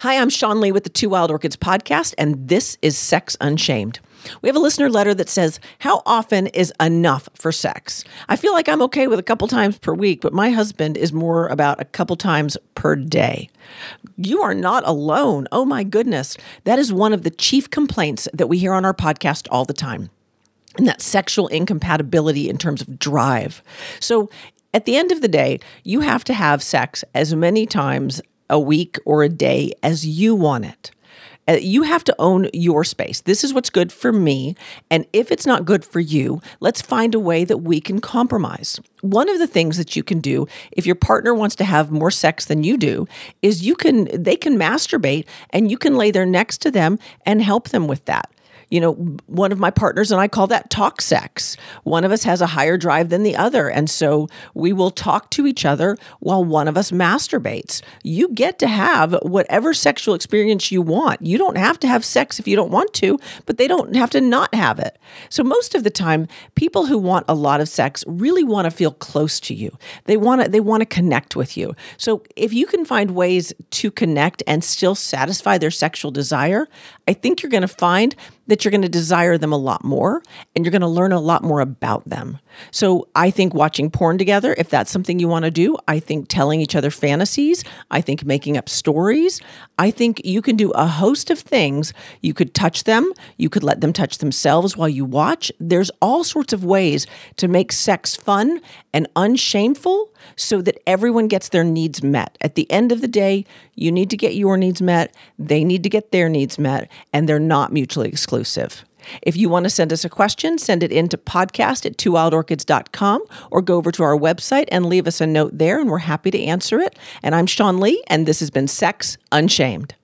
Hi, I'm Sean Lee with the Two Wild Orchids podcast, and this is Sex Unshamed. We have a listener letter that says, How often is enough for sex? I feel like I'm okay with a couple times per week, but my husband is more about a couple times per day. You are not alone. Oh my goodness. That is one of the chief complaints that we hear on our podcast all the time. And that sexual incompatibility in terms of drive. So, at the end of the day, you have to have sex as many times a week or a day as you want it. Uh, you have to own your space. This is what's good for me. And if it's not good for you, let's find a way that we can compromise. One of the things that you can do if your partner wants to have more sex than you do is you can they can masturbate and you can lay there next to them and help them with that you know, one of my partners and I call that talk sex. One of us has a higher drive than the other. And so we will talk to each other while one of us masturbates. You get to have whatever sexual experience you want. You don't have to have sex if you don't want to, but they don't have to not have it. So most of the time, people who want a lot of sex really want to feel close to you. They want to they want to connect with you. So if you can find ways to connect and still satisfy their sexual desire, I think you're going to find that you're going to desire them a lot more and you're going to learn a lot more about them. So I think watching porn together, if that's something you want to do, I think telling each other fantasies, I think making up stories, I think you can do a host of things. You could touch them, you could let them touch themselves while you watch. There's all sorts of ways to make sex fun and unshameful so that everyone gets their needs met. At the end of the day, you need to get your needs met, they need to get their needs met, and they're not mutually exclusive. If you want to send us a question, send it in to podcast at twowildorchids.com or go over to our website and leave us a note there, and we're happy to answer it. And I'm Sean Lee, and this has been Sex Unshamed.